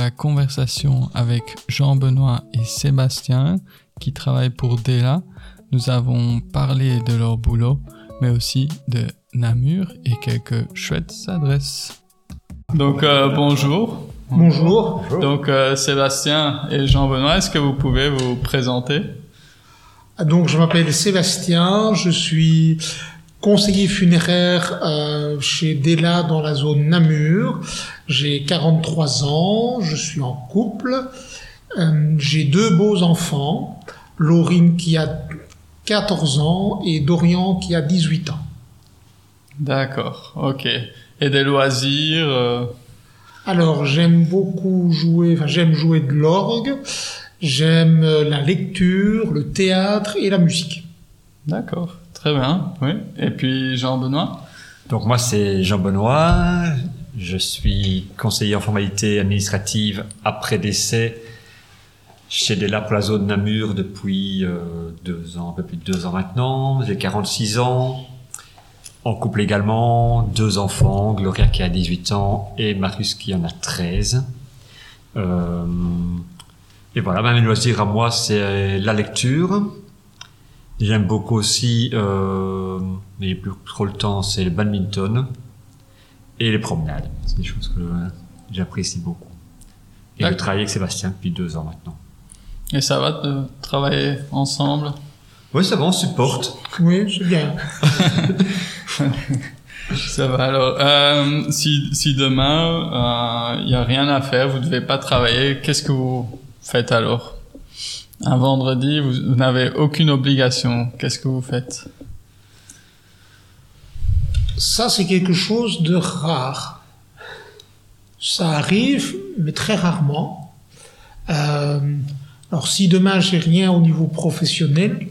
la conversation avec Jean-Benoît et Sébastien qui travaillent pour Dela. Nous avons parlé de leur boulot, mais aussi de Namur et quelques chouettes adresses. Donc euh, bonjour. Bonjour. Donc euh, Sébastien et Jean-Benoît, est-ce que vous pouvez vous présenter? Donc je m'appelle Sébastien, je suis conseiller funéraire euh, chez Dela dans la zone Namur. J'ai 43 ans, je suis en couple, euh, j'ai deux beaux enfants, Laurine qui a 14 ans et Dorian qui a 18 ans. D'accord, ok. Et des loisirs euh, Alors j'aime beaucoup jouer, enfin j'aime jouer de l'orgue, j'aime euh, la lecture, le théâtre et la musique. D'accord, très bien, oui. Et puis Jean-Benoît? Donc moi c'est Jean Benoît, je suis conseiller en formalité administrative après décès chez Dela pour la zone Namur depuis euh, deux ans, un peu plus de deux ans maintenant. J'ai 46 ans, en couple également, deux enfants, Gloria qui a 18 ans et Marius qui en a 13. Euh, et voilà, ben, mes loisirs à moi c'est la lecture. J'aime beaucoup aussi, euh, mais plus trop le temps, c'est le badminton et les promenades. C'est des choses que j'apprécie beaucoup. Et je travaille avec Sébastien depuis deux ans maintenant. Et ça va de travailler ensemble? Oui, ça va, on supporte. Oui, c'est bien. Ça va alors. Euh, si, si demain il n'y a rien à faire, vous devez pas travailler, qu'est-ce que vous faites alors? Un vendredi, vous, n'avez aucune obligation. Qu'est-ce que vous faites? Ça, c'est quelque chose de rare. Ça arrive, mais très rarement. Euh, alors, si demain j'ai rien au niveau professionnel,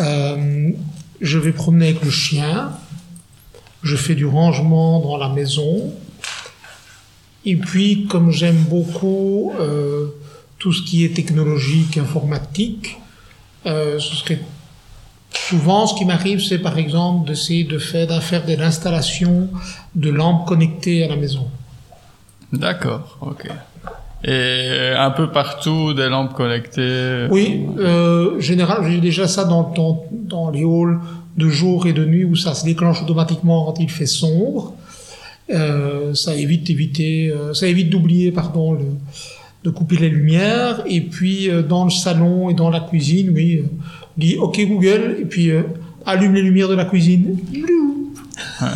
euh, je vais promener avec le chien, je fais du rangement dans la maison, et puis, comme j'aime beaucoup euh, tout ce qui est technologique, informatique, euh, ce serait Souvent, ce qui m'arrive, c'est par exemple d'essayer de faire, de faire de l'installation de lampes connectées à la maison. D'accord, ok. Et un peu partout, des lampes connectées Oui, euh, général, j'ai déjà ça dans, dans, dans les halls de jour et de nuit où ça se déclenche automatiquement quand il fait sombre. Euh, ça évite d'éviter, euh, ça évite d'oublier, pardon, le, de couper les lumières. Et puis euh, dans le salon et dans la cuisine, oui, euh, dit OK Google et puis euh, allume les lumières de la cuisine.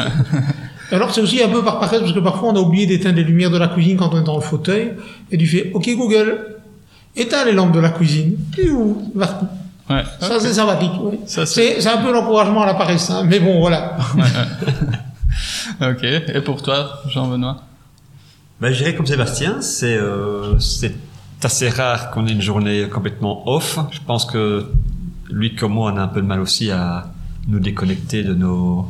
Alors c'est aussi un peu par paresse parce que parfois on a oublié d'éteindre les lumières de la cuisine quand on est dans le fauteuil et tu fais OK Google, éteins les lampes de la cuisine. Ouais. Ça c'est sympathique. oui. Ça, c'est- C'est c'est un peu l'encouragement à la paresse, hein, mais bon voilà. Ok. Et pour toi, Jean-Benoît? Ben, je dirais comme Sébastien, c'est euh, assez rare qu'on ait une journée complètement off. Je pense que lui comme moi, on a un peu de mal aussi à nous déconnecter de nos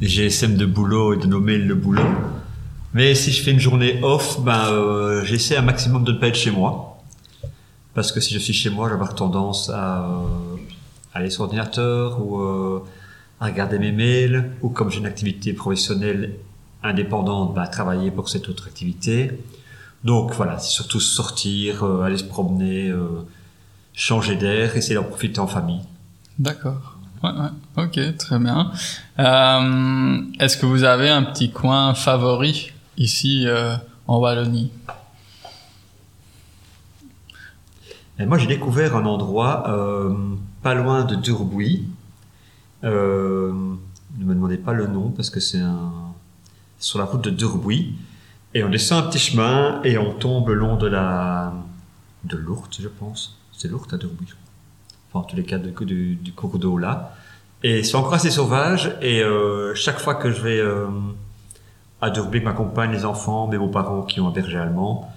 GSM de boulot et de nos mails de boulot. Mais si je fais une journée off, ben euh, j'essaie un maximum de ne pas être chez moi. Parce que si je suis chez moi, avoir tendance à euh, aller sur l'ordinateur ou euh, à regarder mes mails, ou comme j'ai une activité professionnelle indépendante, bah, travailler pour cette autre activité. Donc voilà, c'est surtout sortir, euh, aller se promener, euh, changer d'air, essayer d'en profiter en famille. D'accord. Ouais, ouais. Ok, très bien. Euh, Est-ce que vous avez un petit coin favori ici en Wallonie? Et moi, j'ai découvert un endroit pas loin de Durbuy. Ne me demandez pas le nom parce que c'est un sur la route de Durbuy. Et on descend un petit chemin et on tombe le long de la de l'Ourthe, je pense. C'est l'Ourthe à Durbuy. Enfin, en tous les cas, du, cours d'eau là. Et c'est encore assez sauvage. Et euh, chaque fois que je vais euh, à Durbuy avec ma compagne, les enfants, mes beaux-parents qui ont un berger allemand,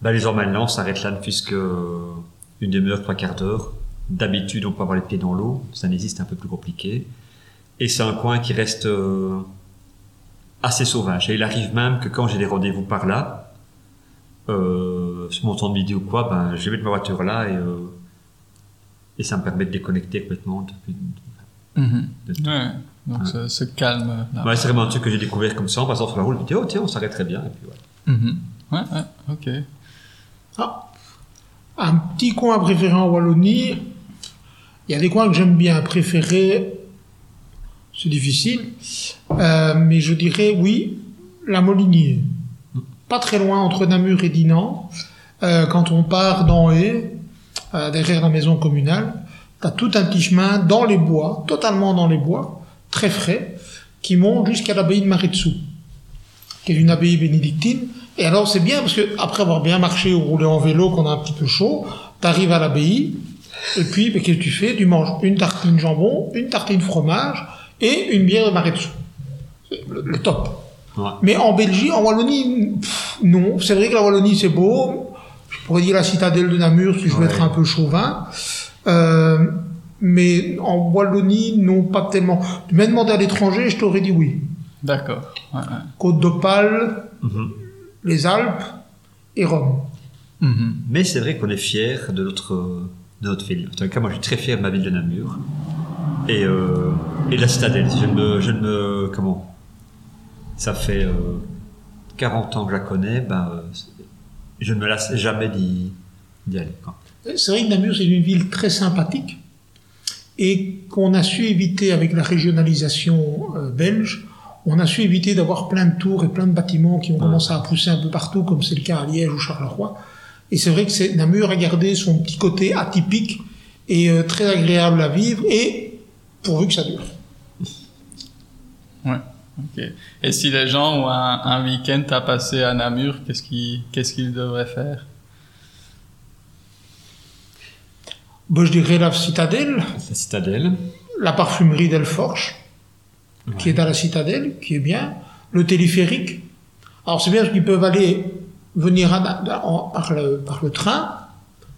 bah, les emmène là, on s'arrête là, puisque une demi-heure, trois quarts d'heure. D'habitude, on peut avoir les pieds dans l'eau. Ça n'existe un peu plus compliqué. Et c'est un coin qui reste euh, assez sauvage. Et il arrive même que quand j'ai des rendez-vous par là, euh, sur mon temps de midi ou quoi, ben, je vais mettre ma voiture là et, euh, et ça me permet de déconnecter complètement. depuis- Mhm. Ouais. Donc ce, ce calme. Ouais, c'est vraiment un truc que j'ai découvert comme ça en passant sur la route. Je me dis, oh tiens, on s'arrêterait bien. Et puis, ouais. Mhm. Ouais, ouais, ok. Ah, un petit coin préféré en Wallonie. Il y a des coins que j'aime bien préférer. C'est difficile. Euh, mais je dirais oui, la Molinier. Pas très loin entre Namur et Dinan. Euh, quand on part d'Anhé, euh, derrière la maison communale, t'as tout un petit chemin dans les bois, totalement dans les bois, très frais, qui monte jusqu'à l'abbaye de Maretsu, qui est une abbaye bénédictine. Et alors c'est bien parce que après avoir bien marché ou roulé en vélo, qu'on a un petit peu chaud, t'arrives à l'abbaye, et puis qu'est-ce que tu fais? Tu manges une tartine jambon, une tartine fromage et une bière de Maretsu. C'est le, le top. Ouais. Mais en Belgique, en Wallonie, pff, non. C'est vrai que la Wallonie, c'est beau. Je pourrais dire la citadelle de Namur si je veux Ouais. être un peu chauvin. Euh, mais en Wallonie, non, pas tellement. Tu m'as demandé à l'étranger, je t'aurais dit oui. D'accord. Ouais, ouais. Côte d'Opale, Mhm. les Alpes et Rome. Mhm. Mais c'est vrai qu'on est fier de notre, de notre ville. En tout cas, moi, je suis très fier de ma ville de Namur. Et, euh, et la citadelle. Je ne je ne me- comment? Ça fait euh, 40 ans que je la connais. Ben, euh, je ne me lasse jamais d'y d'y aller. C'est vrai que Namur, c'est une ville très sympathique et qu'on a su éviter avec la régionalisation euh, belge. On a su éviter d'avoir plein de tours et plein de bâtiments qui ont commencé à pousser un peu partout, comme c'est le cas à Liège ou Charleroi. Et c'est vrai que c'est, Namur a gardé son petit côté atypique et euh, très agréable à vivre, et pourvu que ça dure. Ouais. Ok. Et si les gens ont un, un week-end à passer à Namur, qu'est-ce qu'ils qu'est-ce qu'ils devraient faire? Bon, je dirais la citadelle, La citadelle. la parfumerie d'Elforge, qui est à la citadelle, qui est bien, le téléphérique. Alors c'est bien parce qu'ils peuvent aller venir à- en- par, le, par le train,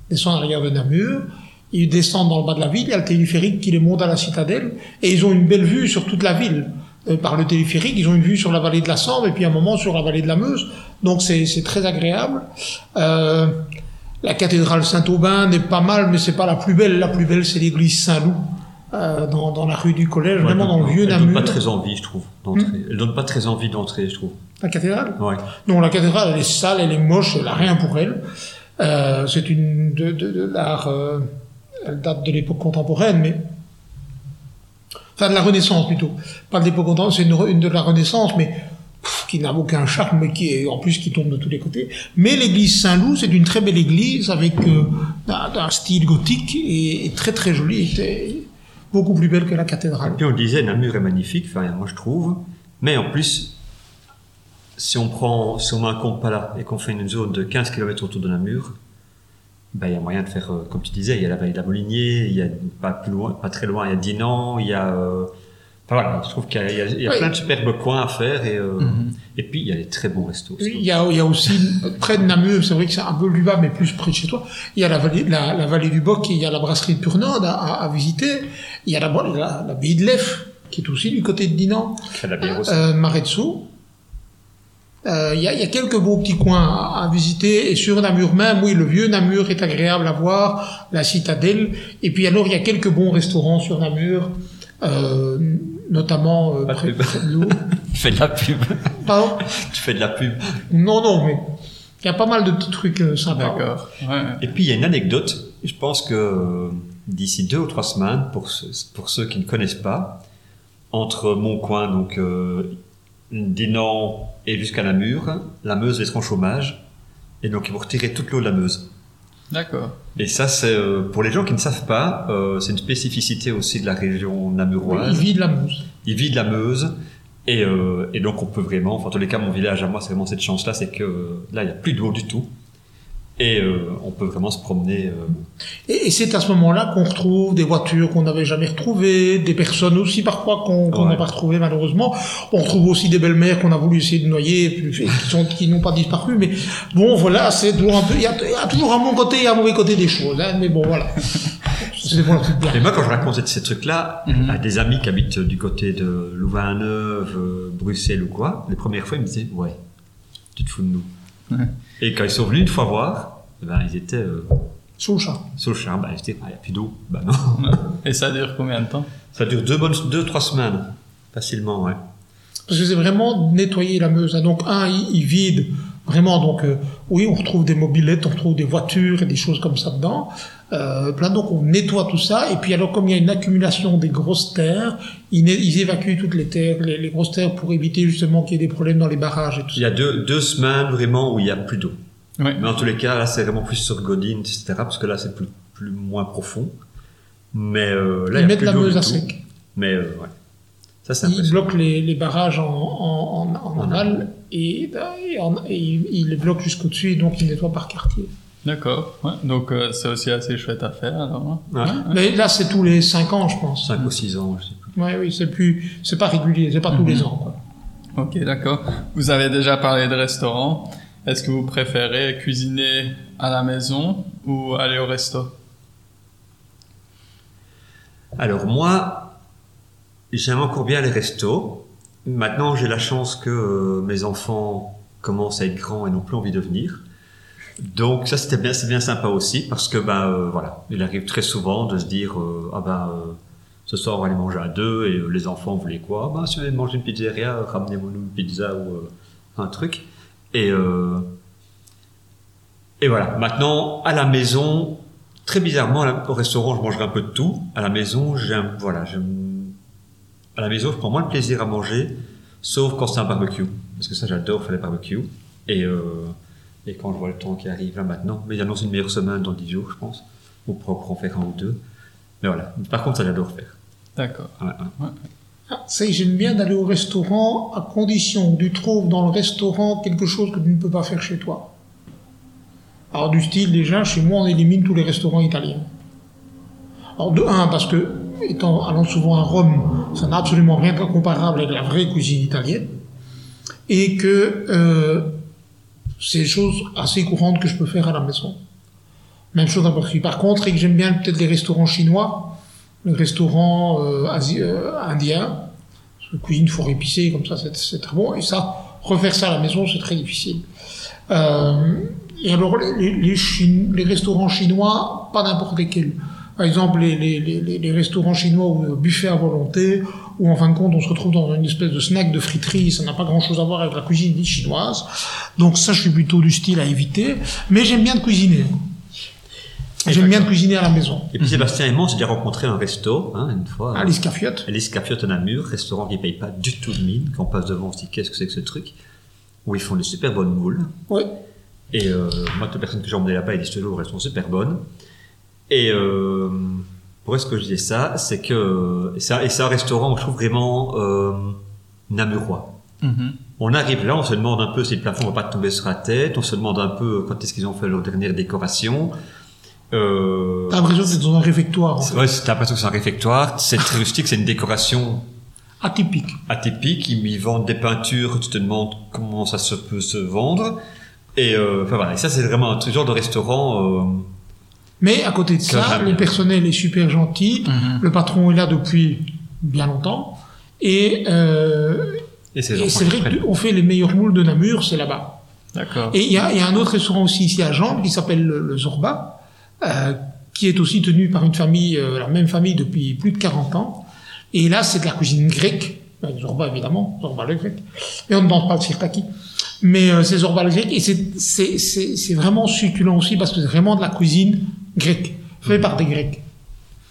descendre à l'arrière de Namur, ils descendent dans le bas de la ville, il y a le téléphérique qui les monte à la citadelle, et ils ont une belle vue sur toute la ville. Euh, par le téléphérique, ils ont une vue sur la vallée de la Sambre et puis un moment sur la vallée de la Meuse. Donc c'est très agréable. Euh, la cathédrale Saint-Aubin n'est pas mal, mais c'est pas la plus belle. La plus belle, c'est l'église Saint-Loup, euh, dans, dans la rue du Collège, Ouais, vraiment elle dans le donne- vieux Elle donne Namur. pas très envie, je trouve, d'entrer. Elle donne pas très envie d'entrer, je trouve. La cathédrale Ouais. Non, la cathédrale, elle est sale, elle est moche, elle a rien pour elle. Euh, c'est une de, de, de l'art, euh, elle date de l'époque contemporaine, mais enfin de la Renaissance plutôt, pas de l'époque contemporaine, c'est une, de la Renaissance, mais qui n'a aucun charme, mais qui est en plus qui tombe de tous les côtés. Mais l'église Saint-Loup, c'est une très belle église avec euh, un, style gothique et, et très très jolie, et beaucoup plus belle que la Et cathédrale. puis on disait, Namur est magnifique, enfin moi je trouve. Mais en plus, si on prend, si on met un compte pas là et qu'on fait une zone de 15 km autour de Namur, ben il y a moyen de faire, euh, comme tu disais, il y a la vallée de la Molinier, il y a pas plus loin, pas très loin, il y a Dinan, il y a, euh, enfin voilà, je trouve qu'il y a, il y a- il y a Oui. plein de superbes coins à faire et, euh, Mhm. et puis il y a des très bons restos. aussi. Il y a, il y a aussi, près de Namur, c'est vrai que c'est un peu plus bas, mais plus près de chez toi, il y a la vallée, la, la vallée du Boc, et il y a la brasserie de Purnode à, à, à visiter. Il y a la, la, la baie de l'Ef, qui est aussi du côté de Dinan. La bière aussi. Euh, Maretsu. Euh, il, y a, il y a quelques beaux petits coins à, à visiter, et sur Namur même, oui, le vieux Namur est agréable à voir, la citadelle, et puis alors il y a quelques bons restaurants sur Namur, euh, notamment euh, près, pub. près de l'eau. Tu fais de la pub. Pardon? Tu fais de la pub. Non, non, mais il y a pas mal de petits trucs euh, sympas. D'accord. Ouais. Et puis il y a une anecdote, je pense que euh, d'ici deux ou trois semaines, pour, ceux- pour ceux qui ne connaissent pas, entre mon coin, donc euh, Dinan et jusqu'à Namur, la Meuse est en chômage, et donc ils vont retirer toute l'eau de la Meuse. D'accord. Et ça, c'est euh, pour les gens qui ne savent pas, euh, c'est une spécificité aussi de la région Il namuroise. vit de la Meuse. Il vit de la Meuse. Et, euh, et donc on peut vraiment, enfin en tous les cas mon village à moi c'est vraiment cette chance là, c'est que là il n'y a plus d'eau du tout. Et euh, on peut vraiment se promener. euh, Et, et c'est à ce moment-là qu'on retrouve des voitures qu'on n'avait jamais retrouvées, des personnes aussi parfois qu'on n'a pas retrouvées malheureusement. On retrouve aussi des belles-mères qu'on a voulu essayer de noyer, et qui n'ont pas disparu. Mais bon, voilà, c'est toujours un peu. Il y, a, il y a toujours un bon côté et un mauvais côté des choses. Hein, mais bon, voilà. C'est pour la petite blague. Et moi, quand je raconte ces trucs-là Mhm. à des amis qui habitent du côté de Louvain-Neuve, euh, Bruxelles ou quoi, les premières fois, ils me disaient Ouais, tu te fous de nous. Ouais. Et quand ils sont venus une fois voir, eh ben, ils étaient euh, Sous le chat. sous le charme. Bah, ils étaient Ah, il n'y a plus d'eau. Bah non. Et ça dure combien de temps? Ça dure deux bonnes, deux, trois semaines. Facilement, ouais. Parce que c'est vraiment nettoyer la Meuse. hein. Donc, un, il, il vide vraiment. Donc, euh, oui, on retrouve des mobilettes, on retrouve des voitures et des choses comme ça dedans. Euh, plein, donc, on nettoie tout ça. Et puis, alors, comme il y a une accumulation des grosses terres, ils, ils évacuent toutes les terres, les, les grosses terres pour éviter justement qu'il y ait des problèmes dans les barrages et tout Il y a deux, deux semaines vraiment où il y a plus d'eau. Mais en tous les cas, là, c'est vraiment plus sur Godine, etc. Parce que là, c'est plus, plus moins profond. Mais euh, là, il y Ils a mettent plus la Meuse à tout. sec. Mais euh, ouais. Ça, c'est Ils bloquent les, les barrages en, en, en, en En aval et, et, en- et ils ils les bloquent jusqu'au-dessus et donc ils nettoient par quartier. D'accord. Ouais. Donc euh, c'est aussi assez chouette à faire alors. hein. Ouais. Mais là, c'est tous les 5 ans, je pense. 5 ou 6 ans, je sais plus. Ouais, oui, c'est plus, c'est pas régulier, c'est pas tous Mhm. les ans, quoi. Ok, d'accord. Vous avez déjà parlé de restaurant. Est-ce que vous préférez cuisiner à la maison ou aller au resto? Alors moi, j'aime encore bien les restos. Maintenant, j'ai la chance que euh, mes enfants commencent à être grands et n'ont plus envie de venir. Donc ça, c'était bien, c'est bien sympa aussi parce que euh, voilà, il arrive très souvent de se dire euh, ah ben euh, ce soir on va aller manger à deux et euh, les enfants voulaient quoi? Ben si on allait manger une pizzeria, ramenez-moi une pizza ou un truc. Et et voilà. Maintenant, à la maison, très bizarrement, au restaurant, je mangerai un peu de tout. À la maison, j'aime, voilà, j'aime, à la maison, je prends moins de plaisir à manger, sauf quand c'est un barbecue. Parce que ça, j'adore faire les barbecues. Et, et quand je vois le temps qui arrive là maintenant, mais il annonce une meilleure semaine dans 10 jours, je pense. Ou pour en faire un ou deux. Mais voilà. Par contre, ça, j'adore faire. D'accord. Ouais, ouais. Ah, ça, j'aime bien d'aller au restaurant à condition que tu trouves dans le restaurant quelque chose que tu ne peux pas faire chez toi. Alors, du style, déjà, chez moi, on élimine tous les restaurants italiens. Alors, de un, parce que, étant, allant souvent à Rome, ça n'a absolument rien de comparable avec la vraie cuisine italienne. Et que, euh, c'est des choses assez courantes que je peux faire à la maison. Même chose dans le Par contre, et que j'aime bien peut-être les restaurants chinois, les restaurants euh, euh, indiens, cuisine fort épicée, comme ça, c'est très bon. Et ça, refaire ça à la maison, c'est très difficile. Euh, et alors, les, restaurants chinois, pas n'importe lesquels. Par exemple, les, restaurants chinois où euh, buffet à volonté, où en fin de compte, on se retrouve dans une espèce de snack de friterie, ça n'a pas grand-chose à voir avec la cuisine chinoise. Donc ça, je suis plutôt du style à éviter. Mais j'aime bien de cuisiner. J'aime bien de cuisiner à la maison. Et puis Sébastien et moi, on s'est déjà rencontré à un resto, hein, une fois. Alice Cafiotte. Alice Cafiotte à Namur, restaurant qui paye pas du tout de mine. Quand on passe devant, on se dit qu'est-ce que c'est que ce truc? Où ils font des super bonnes moules. Oui. Et euh, moi, toute personne que j'ai emmené là-bas, ils disent toujours elles sont super bonnes. Et euh, pourquoi est-ce que je disais ça? C'est que c'est et c'est un restaurant je trouve vraiment euh, namurois. Mhm. On arrive là, on se demande un peu si le plafond va pas tomber sur la tête, on se demande un peu quand est-ce qu'ils ont fait leur dernière décoration. Euh, T'as l'impression que c'est dans un réfectoire, en c'est fait. c'est l'impression que c'est un réfectoire, c'est très rustique, c'est une décoration Atypique. atypique, ils lui vendent des peintures, tu te demandes comment ça se peut se vendre. Et euh, enfin voilà, et ça c'est vraiment un truc- genre de restaurant. Euh, Mais à côté de ça, le personnel est super gentil. Mhm. Le patron est là depuis bien longtemps. Et, euh, et c'est vrai qu'on fait les meilleurs moules de Namur, c'est là-bas. D'accord. Et il y a, il y a un autre restaurant aussi ici à Jambes qui s'appelle le, le Zorba, euh, qui est aussi tenu par une famille, euh, la même famille depuis plus de 40 ans. Et là, c'est de la cuisine grecque. Zorba, évidemment, Zorba le grec. Et on ne demande pas de sirtaki. Mais euh, c'est Zorba le grec. Et c'est vraiment succulent aussi parce que c'est vraiment de la cuisine grecque, fait par des Grecs.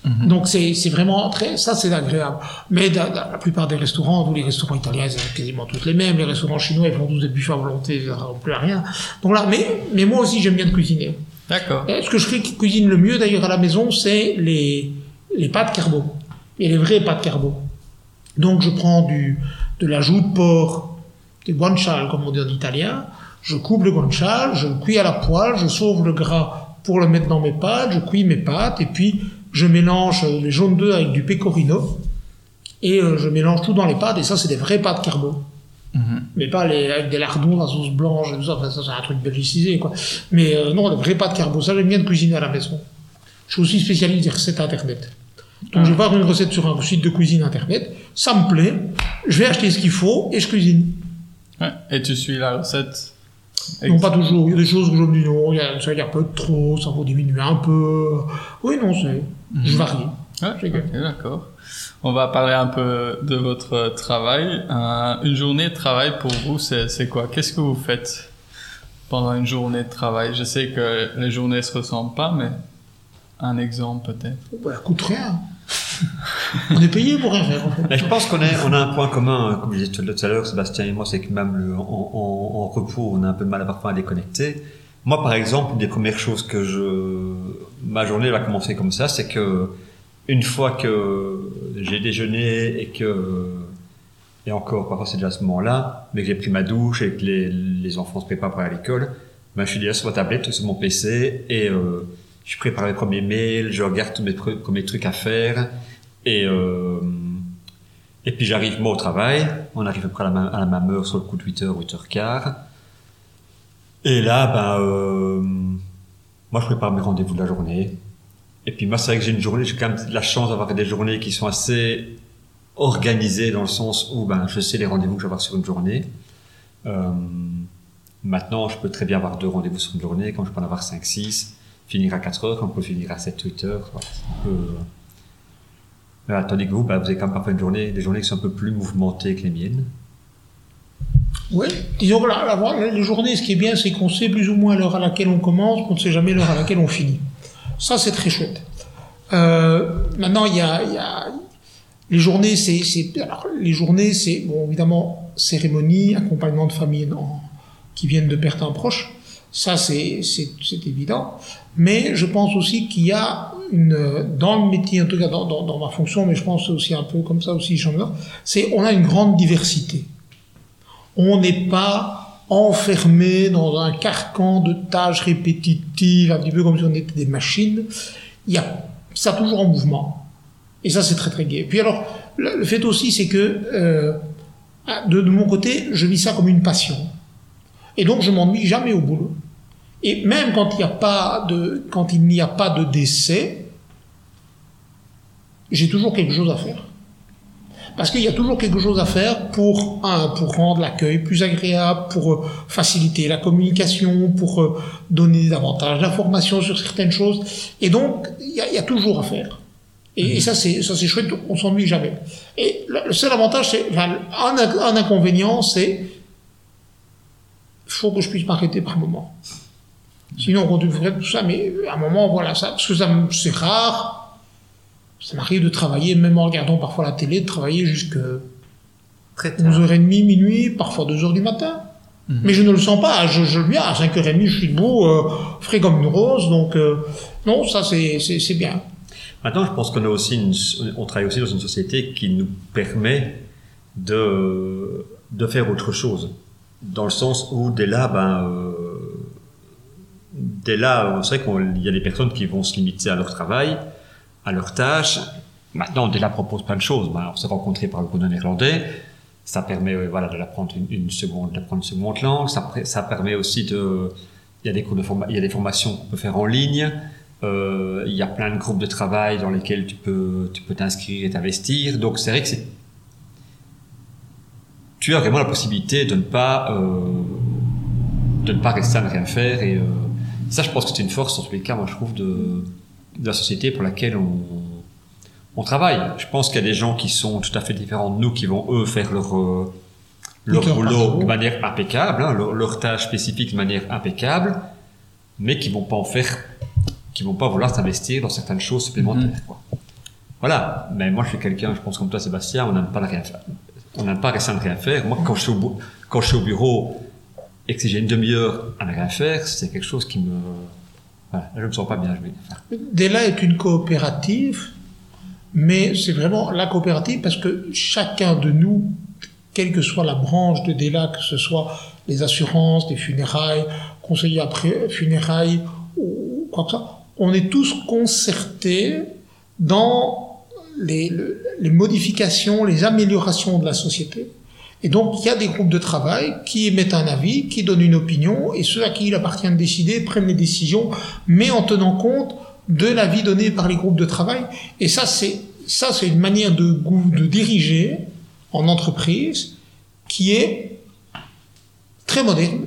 Mhm. Donc c'est c'est vraiment très, ça c'est agréable. Mais la plupart des restaurants, tous les restaurants italiens, ils sont quasiment tous les mêmes. Les restaurants chinois, ils font tous des buffets à volonté, ça ne plus à rien. Donc là, mais, mais moi aussi j'aime bien de cuisiner. D'accord. Et ce que je fais qui cuisine le mieux d'ailleurs à la maison, c'est les, les pâtes carbo. Et les vraies pâtes carbo. Donc je prends du, de la joue de porc, du guanciale comme on dit en italien. Je coupe le guanciale, je le cuis à la poêle, je sauve le gras pour le mettre dans mes pâtes, je cuis mes pâtes et puis je mélange les jaunes d'œufs avec du pecorino et euh, je mélange tout dans les pâtes et ça c'est des vraies pâtes carbo. Mhm. Mais pas les, avec des lardons, la sauce blanche et tout ça, enfin, ça c'est un truc belgicisé quoi. Mais euh, non, les vraies pâtes carbo, ça j'aime bien de cuisiner à la maison. Je suis aussi spécialiste des recettes internet. Donc je vais voir une recette sur un site de cuisine internet, ça me plaît, je vais acheter ce qu'il faut et je cuisine. Ouais. Et tu suis la recette Non, pas toujours. Il y a des choses où je me dis non, il y a, ça, il y a un peu de trop, ça faut diminuer un peu. Oui, non, c'est, je varie. Ah, d'accord. On va parler un peu de votre travail. Euh, une journée de travail pour vous, c'est quoi? Qu'est-ce que vous faites pendant une journée de travail? Je sais que les journées se ressemblent pas, mais un exemple peut-être. Bah, coûte rien. On est payé pour rien faire. Fait. je pense qu'on on a un point commun, comme je disais tout à l'heure, Sébastien et moi, c'est que même en, repos, on a un peu de mal à parfois à déconnecter. Moi, par exemple, une des premières choses que je, ma journée va commencer comme ça, c'est que une fois que j'ai déjeuné et que et encore parfois c'est déjà à ce moment-là, mais que j'ai pris ma douche et que les, les enfants se préparent pour aller à l'école, ben je suis déjà sur ma tablette, sur mon PC et euh, je prépare mes premiers mails, je regarde tous mes, trucs à faire et euh, et puis j'arrive moi au travail, on arrive à peu près à la, à même heure sur le coup de 8h, 8h15. Et là, ben, euh, moi je prépare mes rendez-vous de la journée. Et puis moi, c'est vrai que j'ai une journée, j'ai quand même la chance d'avoir des journées qui sont assez organisées dans le sens où ben, je sais les rendez-vous que je vais avoir sur une journée. Euh, maintenant, je peux très bien avoir deux rendez-vous sur une journée, quand je peux en avoir 5, 6, finir à 4 heures, je peux finir à 7, 8 heures. Voilà, tandis que vous, ben, vous avez quand même parfois une journée, des journées qui sont un peu plus mouvementées que les miennes. Oui, disons que la, les journées, ce qui est bien, c'est qu'on sait plus ou moins l'heure à laquelle on commence, qu'on ne sait jamais l'heure à laquelle on finit. Ça, c'est très chouette. Euh, maintenant, il y a, les journées, c'est, alors les journées, c'est bon évidemment cérémonie, accompagnement de famille qui viennent de perte un proche. Ça, c'est, évident. Mais je pense aussi qu'il y a une dans le métier, en tout cas dans, dans, dans ma fonction, mais je pense aussi un peu comme ça aussi, c'est on a une grande diversité. On n'est pas enfermé dans un carcan de tâches répétitives, un petit peu comme si on était des machines. Il y a ça toujours en mouvement. Et ça, c'est très très gai. Puis alors, le, fait aussi, c'est que euh, de, de, mon côté, je vis ça comme une passion. Et donc, je m'ennuie jamais au boulot. Et même quand il n'y a pas de, quand il n'y a pas de décès, j'ai toujours quelque chose à faire. Parce qu'il y a toujours quelque chose à faire pour, un, pour rendre l'accueil plus agréable, pour euh, faciliter la communication, pour euh, donner davantage d'informations sur certaines choses. Et donc, il y a, y a toujours à faire. Et, ça, c'est, ça, c'est chouette, on s'ennuie jamais. Et le, seul avantage, c'est, enfin, un, un inconvénient, c'est, faut que je puisse m'arrêter par moment. Sinon, on continue tout ça, mais à un moment, voilà, ça, parce que ça, c'est rare, ça m'arrive de travailler, même en regardant parfois la télé, de travailler jusqu'à 11h30, minuit, parfois 2h du matin. Mhm. Mais je ne le sens pas. Je, je viens à 5h30, je suis beau, euh, frais comme une rose. Donc, euh, non, ça, c'est bien. Maintenant, je pense qu'on a aussi une, on travaille aussi dans une société qui nous permet de, de faire autre chose. Dans le sens où, dès là, ben, euh, dès là, on sait qu'il y a des personnes qui vont se limiter à leur travail, à leur tâche. Maintenant, on déjà propose plein de choses. on s'est rencontré par le cours de néerlandais. Ça permet, euh, voilà, de l'apprendre une, seconde, d'apprendre une seconde langue. Ça, permet aussi de, il y a des cours de il y a des formations qu'on peut faire en ligne. Euh, il y a plein de groupes de travail dans lesquels tu peux, tu peux t'inscrire et t'investir. Donc, c'est vrai que tu as vraiment la possibilité de ne pas, euh, de ne pas rester à ne rien faire et, euh, ça, je pense que c'est une force, en tous les cas, moi, je trouve, de, de la société pour laquelle on, on travaille. Je pense qu'il y a des gens qui sont tout à fait différents de nous, qui vont eux faire leur euh, leur boulot de manière impeccable, hein, leur, leur, tâche spécifique de manière impeccable, mais qui vont pas en faire, qui vont pas vouloir s'investir dans certaines choses supplémentaires. Quoi. Voilà. Mais moi, je suis quelqu'un, je pense comme toi, Sébastien, on n'aime pas rien faire. On n'aime pas rester à ne rien faire. Moi, quand je suis au, quand je suis au bureau et que si j'ai une demi-heure à ne rien faire, c'est quelque chose qui me voilà, je me sens pas bien, je vais. Dela est une coopérative, mais c'est vraiment la coopérative parce que chacun de nous, quelle que soit la branche de Dela, que ce soit les assurances, les funérailles, conseillers après funérailles ou quoi que ça, on est tous concertés dans les modifications, les améliorations de la société. Et donc, il y a des groupes de travail qui émettent un avis, qui donnent une opinion, et ceux à qui il appartient de décider prennent les décisions, mais en tenant compte de l'avis donné par les groupes de travail. Et ça, c'est, ça, c'est une manière de, de diriger en entreprise qui est très moderne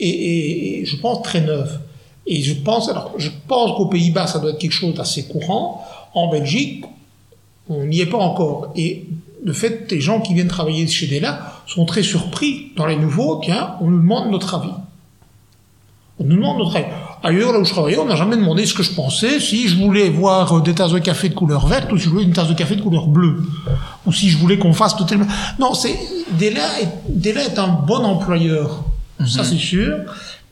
et, je pense très neuve. Et je pense, alors, je pense qu'aux Pays-Bas, ça doit être quelque chose d'assez courant. En Belgique, On n'y est pas encore. De fait, les gens qui viennent travailler chez Della sont très surpris dans les nouveaux. Tiens, on nous demande notre avis. On nous demande notre avis. Ailleurs, là où je travaillais, on n'a jamais demandé ce que je pensais, si je voulais voir euh, des tasses de café de couleur verte ou si je voulais une tasse de café de couleur bleue. Ou si je voulais qu'on fasse tout tel... Non, c'est, Della est, Della est un bon employeur. Ça, c'est sûr.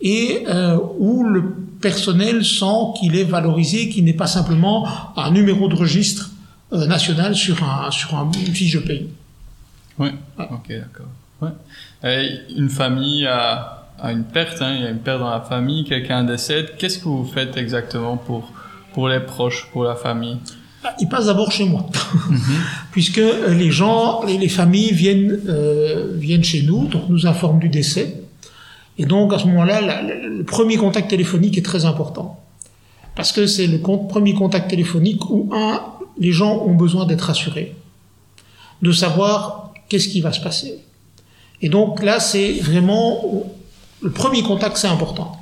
Et euh, où le personnel sent qu'il est valorisé, qu'il n'est pas simplement un numéro de registre euh, national sur un sur un, une fiche de paye. Oui, ok, d'accord. Ouais. Et une famille a, a une perte, hein, il y a une perte dans la famille, quelqu'un décède. Qu'est-ce que vous faites exactement pour, pour les proches, pour la famille? Ah, Il passe d'abord chez moi, puisque euh, les gens, les, les familles viennent euh, viennent chez nous, donc nous informent du décès. Et donc à ce moment-là, le premier contact téléphonique est très important. Parce que c'est le con- premier contact téléphonique où, un, les gens ont besoin d'être rassurés, de savoir qu'est-ce qui va se passer. Et donc là, c'est vraiment le premier contact, c'est important.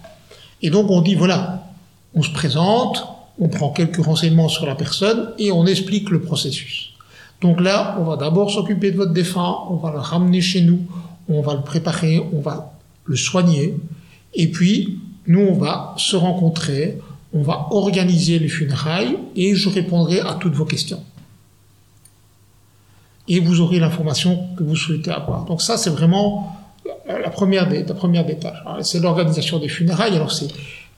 Et donc on dit voilà, on se présente, on prend quelques renseignements sur la personne et on explique le processus. Donc là, on va d'abord s'occuper de votre défunt, on va le ramener chez nous, on va le préparer, on va le soigner, et puis nous, on va se rencontrer, on va organiser les funérailles et je répondrai à toutes vos questions. Et vous aurez l'information que vous souhaitez avoir. Donc ça, c'est vraiment la première des, la première des tâches. C'est l'organisation des funérailles. Alors c'est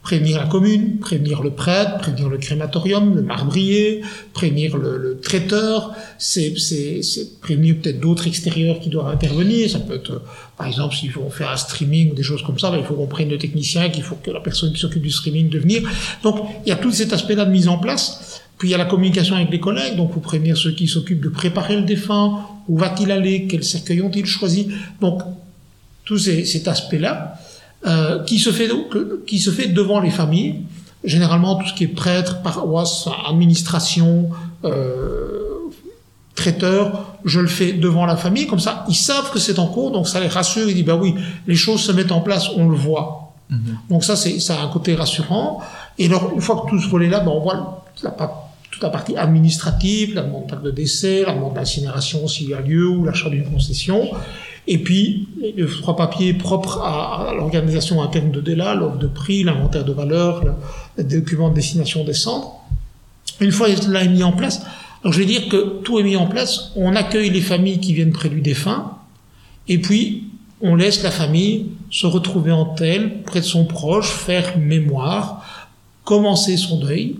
prévenir la commune, prévenir le prêtre, prévenir le crématorium, le marbrier, prévenir le, le traiteur, c'est, c'est, c'est prévenir peut-être d'autres extérieurs qui doivent intervenir. Ça peut être, par exemple, s'il faut faire un streaming ou des choses comme ça, ben, il faut qu'on prenne le technicien, qu'il faut que la personne qui s'occupe du streaming de venir. Donc il y a tout cet aspect-là de mise en place. Puis il y a la communication avec les collègues, donc faut prévenir ceux qui s'occupent de préparer le défunt, où va-t-il aller, quel cercueil ont-ils choisi. Donc tout ces, cet aspect-là, euh, qui se fait qui se fait devant les familles. Généralement, tout ce qui est prêtre, paroisse, administration, euh, traiteur, je le fais devant la famille. Comme ça, ils savent que c'est en cours, donc ça les rassure. Ils disent bah oui, les choses se mettent en place, on le voit. Donc ça, c'est ça a un côté rassurant. Et alors, une fois que tout ce volet-là, ben, on voit la, toute la partie administrative, la demande d'acte de décès, la demande d'incinération s'il y a lieu ou l'achat d'une concession. Et puis, les trois papiers propres à, à l'organisation interne de DELA, l'offre de prix, l'inventaire de valeur, le, document de destination des centres. Une fois cela est mis en place, donc je vais dire que tout est mis en place, on accueille les familles qui viennent près du défunt, et puis on laisse la famille se retrouver en telle, près de son proche, faire mémoire, commencer son deuil.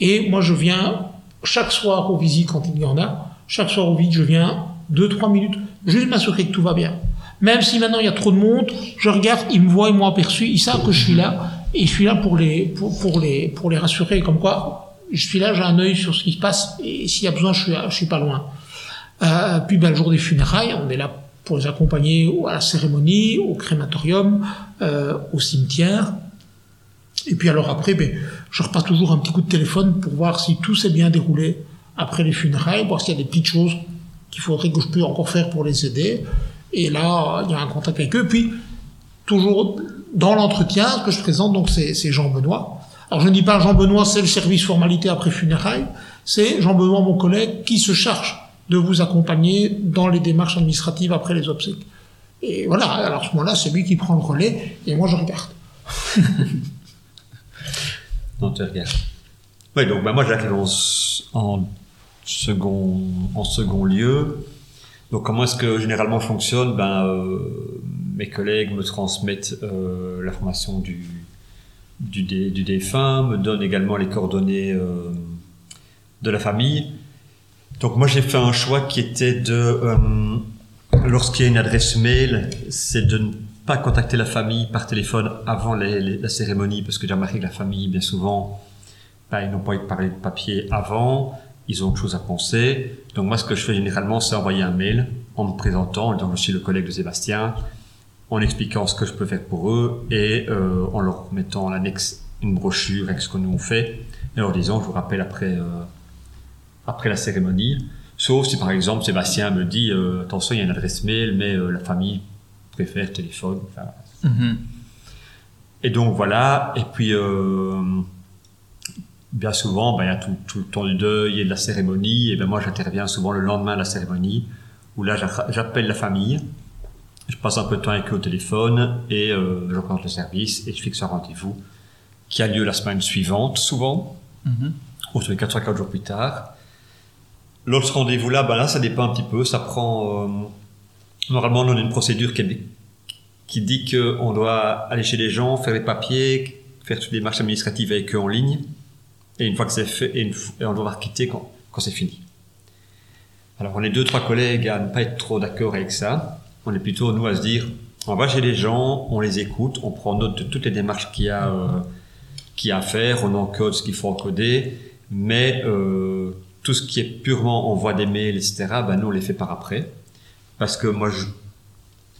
Et moi, je viens chaque soir aux visites quand il y en a. Chaque soir aux visites, je viens deux, trois minutes, juste m'assurer que tout va bien. Même si maintenant il y a trop de monde, je regarde, ils me voient, ils m'ont aperçu, ils savent que je suis là, et je suis là pour les, pour, les, pour les rassurer, comme quoi, je suis là, j'ai un œil sur ce qui se passe, et s'il y a besoin, je suis, suis pas loin. Euh, puis ben, le jour des funérailles, on est là pour les accompagner à la cérémonie, au crématorium, euh, au cimetière. Et puis alors après, ben, je repasse toujours un petit coup de téléphone pour voir si tout s'est bien déroulé après les funérailles, voir s'il y a des petites choses qu'il faudrait que je puisse encore faire pour les aider. Et là, il y a un contact avec eux. Puis, toujours dans l'entretien, ce que je présente, donc c'est c'est Jean Benoît. Alors je ne dis pas Jean Benoît, c'est le service formalité après funérailles. C'est Jean Benoît, mon collègue, qui se charge de vous accompagner dans les démarches administratives après les obsèques. Et voilà, alors à ce moment-là, c'est lui qui prend le relais et moi je regarde. Non, tu regardes. Oui, donc bah, moi j'arrive en, s- en second en second lieu. Donc comment est-ce que généralement fonctionne? Ben euh, mes collègues me transmettent euh, l'information du du, dé- du défunt, me donnent également les coordonnées euh, de la famille. Donc moi j'ai fait un choix qui était de euh, lorsqu'il y a une adresse mail, c'est de ne pas contacter la famille par téléphone avant la cérémonie, parce que j'ai remarqué que la famille, bien souvent, ben, ils n'ont pas envie de parler de papier avant, ils ont autre chose à penser. Donc moi, ce que je fais généralement, c'est envoyer un mail en me présentant, en disant je suis le collègue de Sébastien, en expliquant ce que je peux faire pour eux et euh, en leur mettant en annexe une brochure avec ce que nous on fait, et en leur disant je vous rappelle après, euh, après la cérémonie. Sauf si par exemple Sébastien me dit euh, attention il y a une adresse mail mais la famille préfère téléphone. Enfin, Mhm. et donc voilà, et puis bien souvent, ben, il y a tout, tout le temps du deuil et de la cérémonie. Et ben moi, j'interviens souvent le lendemain de la cérémonie, où là, j'appelle la famille, je passe un peu de temps avec eux au téléphone et euh, je représente le service et je fixe un rendez-vous qui a lieu la semaine suivante, souvent, ou sur les 4 4 jours plus tard. L'autre rendez-vous-là, ben là, ça dépend un petit peu. Ça prend. euh, normalement, on a une procédure qui, est- qui dit qu'on doit aller chez les gens, faire les papiers, faire toutes les démarches administratives avec eux en ligne. Et une fois que c'est fait, et, on doit quitter quand, quand c'est fini. Alors, on est deux, trois collègues à ne pas être trop d'accord avec ça. On est plutôt, nous, à se dire on va chez les gens, on les écoute, on prend note de toutes les démarches qu'il y a, euh, qu'il y a à faire, on encode ce qu'il faut encoder, mais euh, tout ce qui est purement envoi des mails, etc., ben, nous, on les fait par après. Parce que moi, je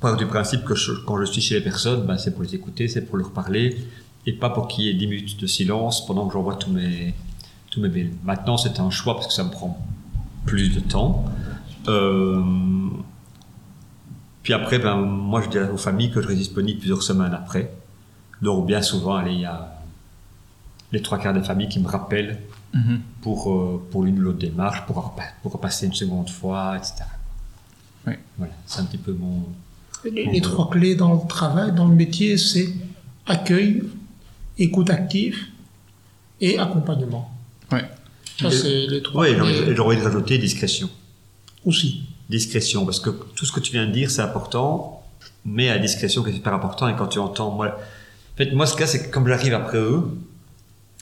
pars du principe que quand je suis chez les personnes, ben, c'est pour les écouter, c'est pour leur parler, et pas pour qu'il y ait 10 minutes de silence pendant que j'envoie tous mes, tous mes mails. Maintenant, c'est un choix parce que ça me prend plus de temps. Euh, puis après, ben, moi, je dis aux familles que je serai disponible plusieurs semaines après. Donc, bien souvent, allez, il y a les trois quarts des familles qui me rappellent Mhm. pour, euh, pour l'une ou l'autre démarche, pour, pour repasser une seconde fois, etc. Oui. Voilà, c'est un petit peu mon... Les, les trois clés dans le travail, dans le métier, c'est accueil, écoute active et accompagnement. Ouais. Ça, c'est les trois Oui, j'aurais envie de rajouter discrétion. aussi. Discrétion, parce que tout ce que tu viens de dire, c'est important, mais à discrétion, c'est super important. Et quand tu entends, moi, en fait, moi, ce cas, c'est que comme j'arrive après eux,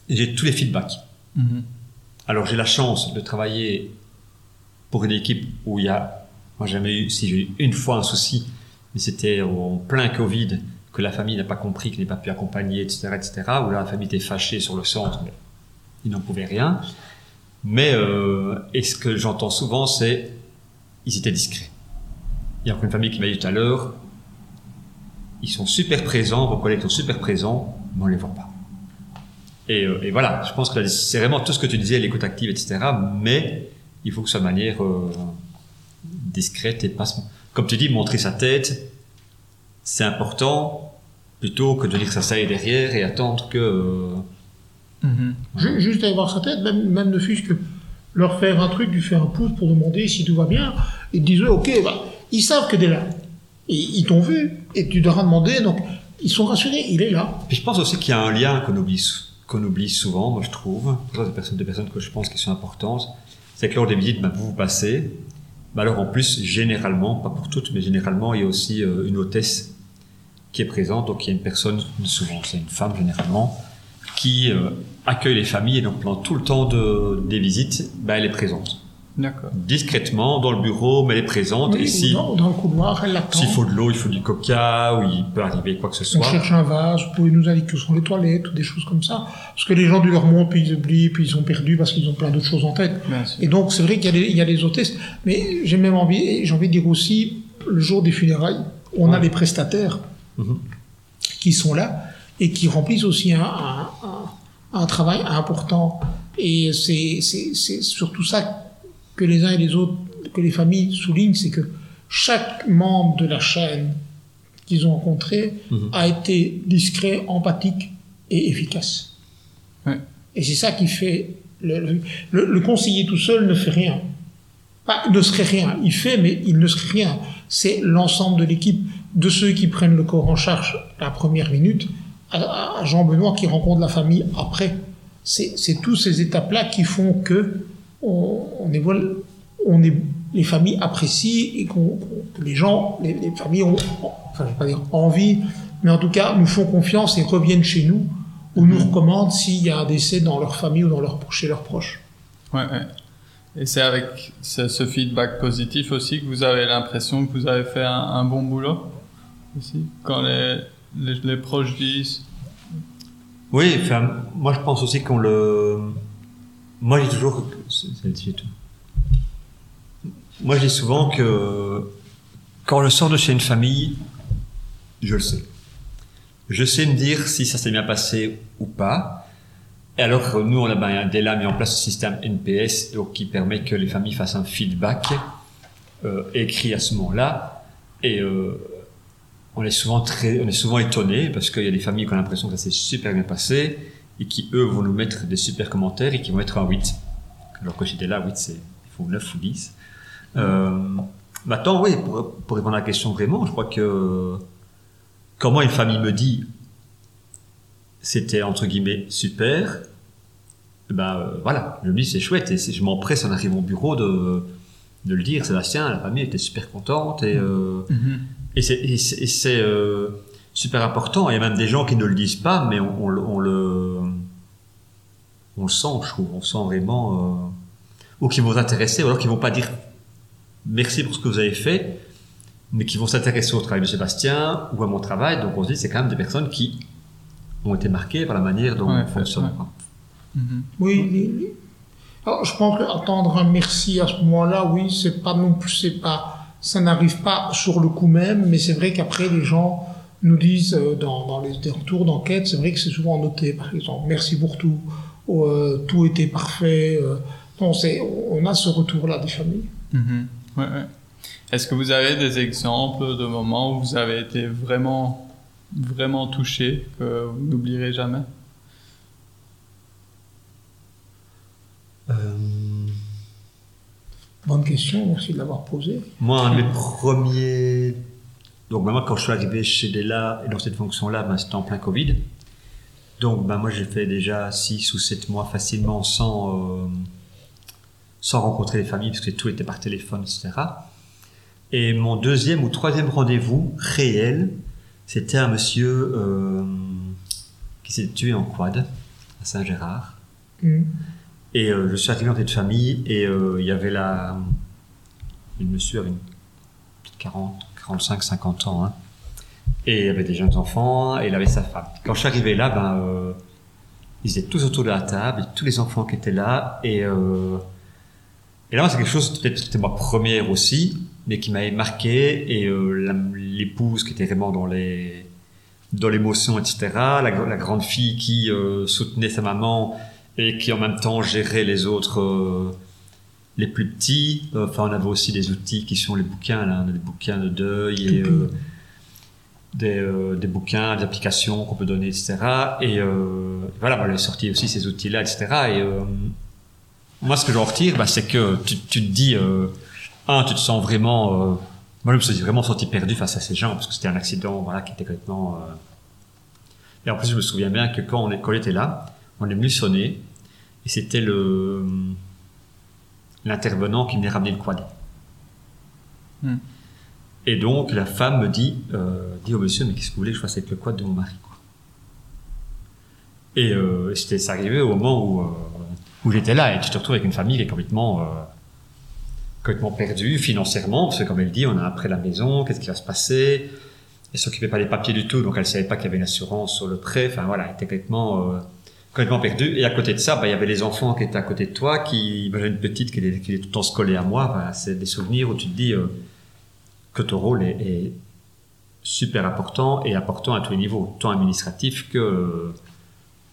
j'ai tous les feedbacks. Mhm. Alors, j'ai la chance de travailler pour une équipe où il y a, moi, j'ai jamais eu, si j'ai eu une fois un souci, mais c'était en plein Covid, que la famille n'a pas compris, qu'il n'est pas pu accompagner, etc., etc., où là, la famille était fâchée sur le centre, mais ils n'en pouvaient rien. Mais, euh, et ce que j'entends souvent, c'est, ils étaient discrets. Il y a une famille qui m'a dit tout à l'heure, ils sont super présents, vos collègues sont super présents, mais on les voit pas. Et, euh, et voilà, je pense que c'est vraiment tout ce que tu disais, l'écoute active, etc. Mais il faut que ce soit de manière euh, discrète et pas, comme tu dis, montrer sa tête, c'est important plutôt que de dire que ça ça est derrière et attendre que. euh, Mhm. Ju- Juste aller voir sa tête, même, même ne fût-ce que leur faire un truc, lui faire un pouce pour demander si tout va bien. Ils disent, ok, bah, ils savent que t'es là. Et ils t'ont vu, et tu leur as demandé, donc ils sont rassurés, il est là. Puis je pense aussi qu'il y a un lien qu'on oublie, qu'on oublie souvent, moi je trouve, pour ça, des personnes, des personnes que je pense qui sont importantes, c'est que lors des visites, ben, vous vous passez, ben alors en plus, généralement, pas pour toutes, mais généralement, il y a aussi euh, une hôtesse qui est présente, donc il y a une personne, souvent c'est une femme généralement, qui euh, accueille les familles, et donc pendant tout le temps de, des visites, ben, elle est présente. D'accord. Discrètement, dans le bureau, mais elle est présente, Oui, et si, dans, dans le couloir, elle l'attend. s'il faut de l'eau, il faut du coca, ou il peut arriver quoi que ce On soit. cherche un vase, vous pouvez nous indiquer où sont les toilettes, ou des choses comme ça. Parce que les gens du leur montent, puis ils oublient, puis ils sont perdus parce qu'ils ont plein d'autres choses en tête. Et donc, c'est vrai qu'il y, a les- hôtesses, mais j'ai même envie, et j'ai envie de dire aussi, le jour des funérailles, on a les prestataires Qui sont là et qui remplissent aussi un, un- un- un travail important. Et c'est surtout ça que les uns et les autres, que les familles soulignent, c'est que chaque membre de la chaîne qu'ils ont rencontré Mhm. a été discret, empathique et efficace. Ouais. Et c'est ça qui fait... Le, le- le- le conseiller tout seul ne fait rien. Pas, ne serait rien. Il fait, mais il ne serait rien. C'est l'ensemble de l'équipe, de ceux qui prennent le corps en charge la première minute, à, à Jean Benoît qui rencontre la famille après. C'est toutes ces étapes-là qui font que on, on est, voilà, on est, les familles apprécient et qu'on, que les gens, les, les familles ont, enfin, je vais pas dire envie, mais en tout cas nous font confiance et reviennent chez nous ou nous recommandent s'il y a un décès dans leur famille ou dans leur, chez leurs proches. Ouais, ouais. Et c'est avec ce, ce feedback positif aussi que vous avez l'impression que vous avez fait un, un bon boulot? Aussi quand les, les, proches disent Oui, enfin, moi je pense aussi qu'on le. Moi dis toujours. c'est-. Moi je dis souvent que quand je sors de chez une famille, je le sais. Je sais me dire si ça s'est bien passé ou pas. Et alors nous, on a ben, dès là mis en place ce système NPS donc, qui permet que les familles fassent un feedback euh, écrit à ce moment-là. Et euh, on est souvent très, on est souvent étonné parce qu'il y a des familles qui ont l'impression que ça s'est super bien passé et qui eux vont nous mettre des super commentaires et qui vont mettre un 8. Alors que j'étais là, 8 c'est, il faut 9 ou 10. Euh, maintenant, oui, pour, répondre à la question vraiment, je crois que comment une famille me dit c'était entre guillemets super, ben euh, voilà, je me dis c'est chouette et je m'empresse en arrivant au bureau de, de le dire, Sébastien, la famille était super contente et, euh, Mhm. Et c'est, euh, super important. Il y a même des gens qui ne le disent pas, mais on, on le- on le, on le sent, je trouve. On sent vraiment, euh, ou qui vont s'intéresser, ou alors qui vont pas dire merci pour ce que vous avez fait, mais qui vont s'intéresser au travail de Sébastien ou à mon travail. Donc on se dit c'est quand même des personnes qui ont été marquées par la manière dont Ouais, on fonctionne. ouais. Mhm. Oui, les- Alors, je pense qu'attendre un merci à ce moment-là, oui, c'est pas non plus, c'est pas, ça n'arrive pas sur le coup même, mais c'est vrai qu'après, les gens nous disent, euh, dans, les retours d'enquête, c'est vrai que c'est souvent noté, par exemple, merci pour tout, ou, euh, tout était parfait, euh, on a ce retour-là des familles. Mhm. Ouais. Est-ce que vous avez des exemples de moments où vous avez été vraiment, vraiment touché, que vous n'oublierez jamais? Bonne question, merci de l'avoir posée. Moi, un de mes premiers. Donc, moi, quand je suis arrivé chez Della et dans cette fonction-là, ben, c'était en plein Covid. Donc, ben, moi, j'ai fait déjà 6 ou 7 mois facilement sans, euh, sans rencontrer les familles, parce que tout était par téléphone, etc. Et mon deuxième ou troisième rendez-vous réel, c'était un monsieur euh, qui s'est tué en quad à Saint-Gérard. Hmm. Et euh, je suis arrivé cette famille et euh, il y avait la... Le monsieur avait une petite 40, 45, 50 ans. Hein. Et il avait des jeunes enfants et il avait sa femme. Quand je suis arrivé là, ben, euh, ils étaient tous autour de la table, tous les enfants qui étaient là. Et, et là, c'est quelque chose, peut-être c'était ma première aussi, mais qui m'avait marqué. Et l'épouse qui était vraiment dans les dans l'émotion, etc. La, grande fille qui soutenait sa maman et qui en même temps gérait les autres, euh, les plus petits. Enfin, on avait aussi des outils qui sont les bouquins, là, on a des bouquins de deuil euh, des, euh, des bouquins, des applications qu'on peut donner, etc. Et voilà, moi, j'ai sorti aussi ces outils-là, etc. Et moi, ce que j'en retire, bah, c'est que tu, tu te dis, un, tu te sens vraiment, moi, je me suis vraiment senti perdu face à ces gens parce que c'était un accident, voilà, qui était complètement. Et en plus, je me souviens bien que quand on, on était là, on est venu et c'était le l'intervenant qui venait ramener le quad. Hmm. Et donc la femme me dit, euh, dit au monsieur, mais qu'est-ce que vous voulez que je fasse avec le quad de mon mari quoi? Et euh, c'était ça arrivé au moment où, euh, où j'étais là et tu te retrouves avec une famille qui est complètement, euh, complètement perdue financièrement parce que comme elle dit, on a après la maison, qu'est-ce qui va se passer? Elle s'occupait pas des papiers du tout, donc elle savait pas qu'il y avait une assurance sur le prêt. Enfin voilà, elle était complètement euh, complètement perdue. Et à côté de ça, bah, il y avait les enfants qui étaient à côté de toi, qui, bah, une petite qui est, qui est tout le temps se coller à moi. Bah, c'est des souvenirs où tu te dis euh, que ton rôle est, est super important et important à tous les niveaux, tant administratif que,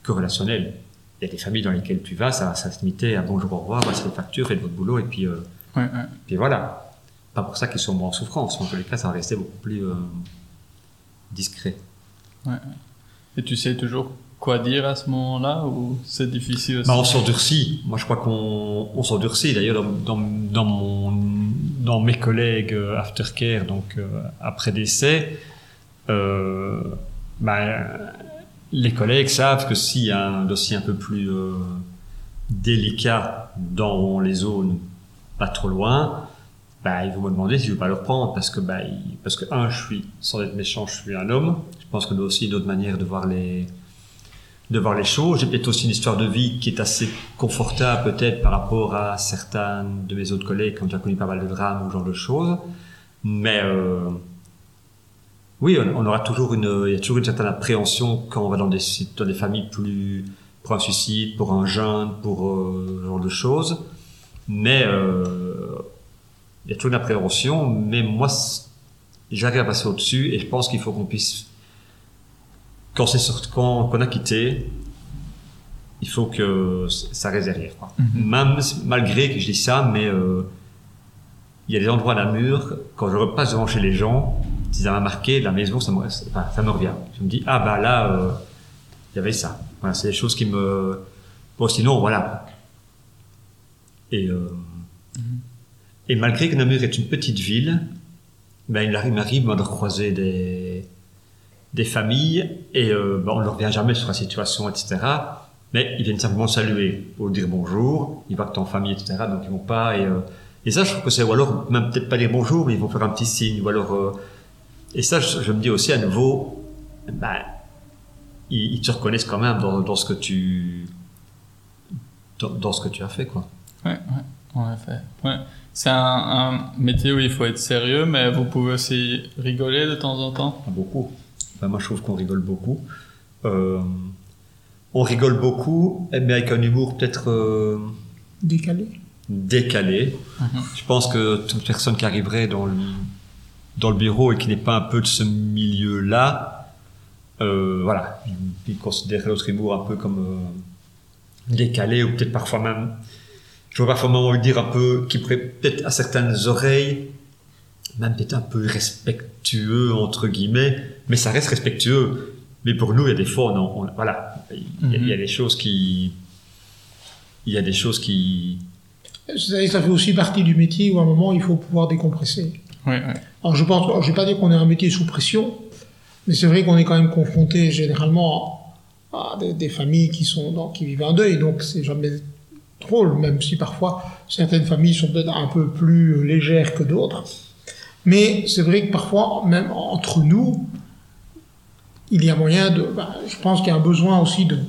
que relationnel. Il y a des familles dans lesquelles tu vas, ça, ça se à bonjour, au revoir, voici les factures, faites votre boulot, et puis, euh, Ouais, ouais. puis voilà. Pas pour ça qu'ils sont moins en souffrance, en tous les cas, ça va rester beaucoup plus euh, discret. Et tu sais toujours quoi dire à ce moment-là ou c'est difficile aussi Bah, on s'endurcit. Moi, je crois qu'on on s'endurcit. D'ailleurs, dans, dans, mon, dans mes collègues euh, aftercare, donc euh, après décès, euh, bah, les collègues savent que s'il y a un dossier un peu plus délicat dans les zones pas trop loin, bah, ils vont me demander si je veux pas le reprendre parce que, bah, parce que un, je suis, sans être méchant, je suis un homme. Je pense qu'on a aussi d'autres manières de voir les, de voir les choses. J'ai peut-être aussi une histoire de vie qui est assez confortable peut-être par rapport à certains de mes autres collègues qui ont déjà connu pas mal de drames ou genre de choses. Mais euh, oui, on, aura toujours une, il y a toujours une certaine appréhension quand on va dans des, dans des familles plus pour un suicide, pour un jeune, pour euh, ce genre de choses. Mais euh, il y a toujours une appréhension. Mais moi, j'arrive à passer au-dessus et je pense qu'il faut qu'on puisse quand c'est quand qu'on a quitté, il faut que ça reste derrière. Quoi. Mhm. Même malgré que je dis ça, mais euh, il y a des endroits à la mur quand je repasse devant chez les gens, si ça m'a marqué, la maison, ça me, reste- enfin, ça me revient. Je me dis ah bah là, euh, il y avait ça. Voilà, c'est des choses qui me. Bon, sinon, voilà. Et, euh, et malgré que Namur est une petite ville, ben, il arrive- m'arrive de croiser des, des familles et euh, ben, on ne revient jamais sur la situation, etc. Mais ils viennent simplement saluer, ou dire bonjour, ils voient que t'es en famille, etc. Donc ils vont pas. Et, euh, et ça, je trouve que c'est. Ou alors, même peut-être pas dire bonjour, mais ils vont faire un petit signe. Ou alors. euh, et ça, je, je me dis aussi à nouveau, ben, ils, ils te reconnaissent quand même dans, dans ce que tu. Dans, dans ce que tu as fait, quoi. Ouais, ouais, en effet. Ouais. C'est un, un métier où il faut être sérieux, mais vous pouvez aussi rigoler de temps en temps. Beaucoup. Enfin, moi, je trouve qu'on rigole beaucoup. Euh, on rigole beaucoup, mais avec un humour peut-être euh, Décalé. décalé. Mhm. Je pense que toute personne qui arriverait dans le, dans le bureau et qui n'est pas un peu de ce milieu-là, euh, voilà, il, il considérerait notre humour un peu comme décalé ou peut-être parfois même, je vois parfois même envie de dire un peu, qui pourrait peut-être à certaines oreilles, même peut-être un peu irrespectueux entre guillemets, mais ça reste respectueux. Mais pour nous, il y a des fois, on, on- voilà, il y, a, il y a des choses qui, il y a des choses qui, ça fait aussi partie du métier où à un moment il faut pouvoir décompresser. Ouais, ouais. Alors je pense, alors, je vais pas dire qu'on est un métier sous pression, mais c'est vrai qu'on est quand même confronté généralement à des, des familles qui sont dans, qui vivent un deuil, donc c'est jamais drôle, même si parfois certaines familles sont peut-être un peu plus légères que d'autres. Mais c'est vrai que parfois, même entre nous, il y a moyen de. bah, je pense qu'il y a un besoin aussi de,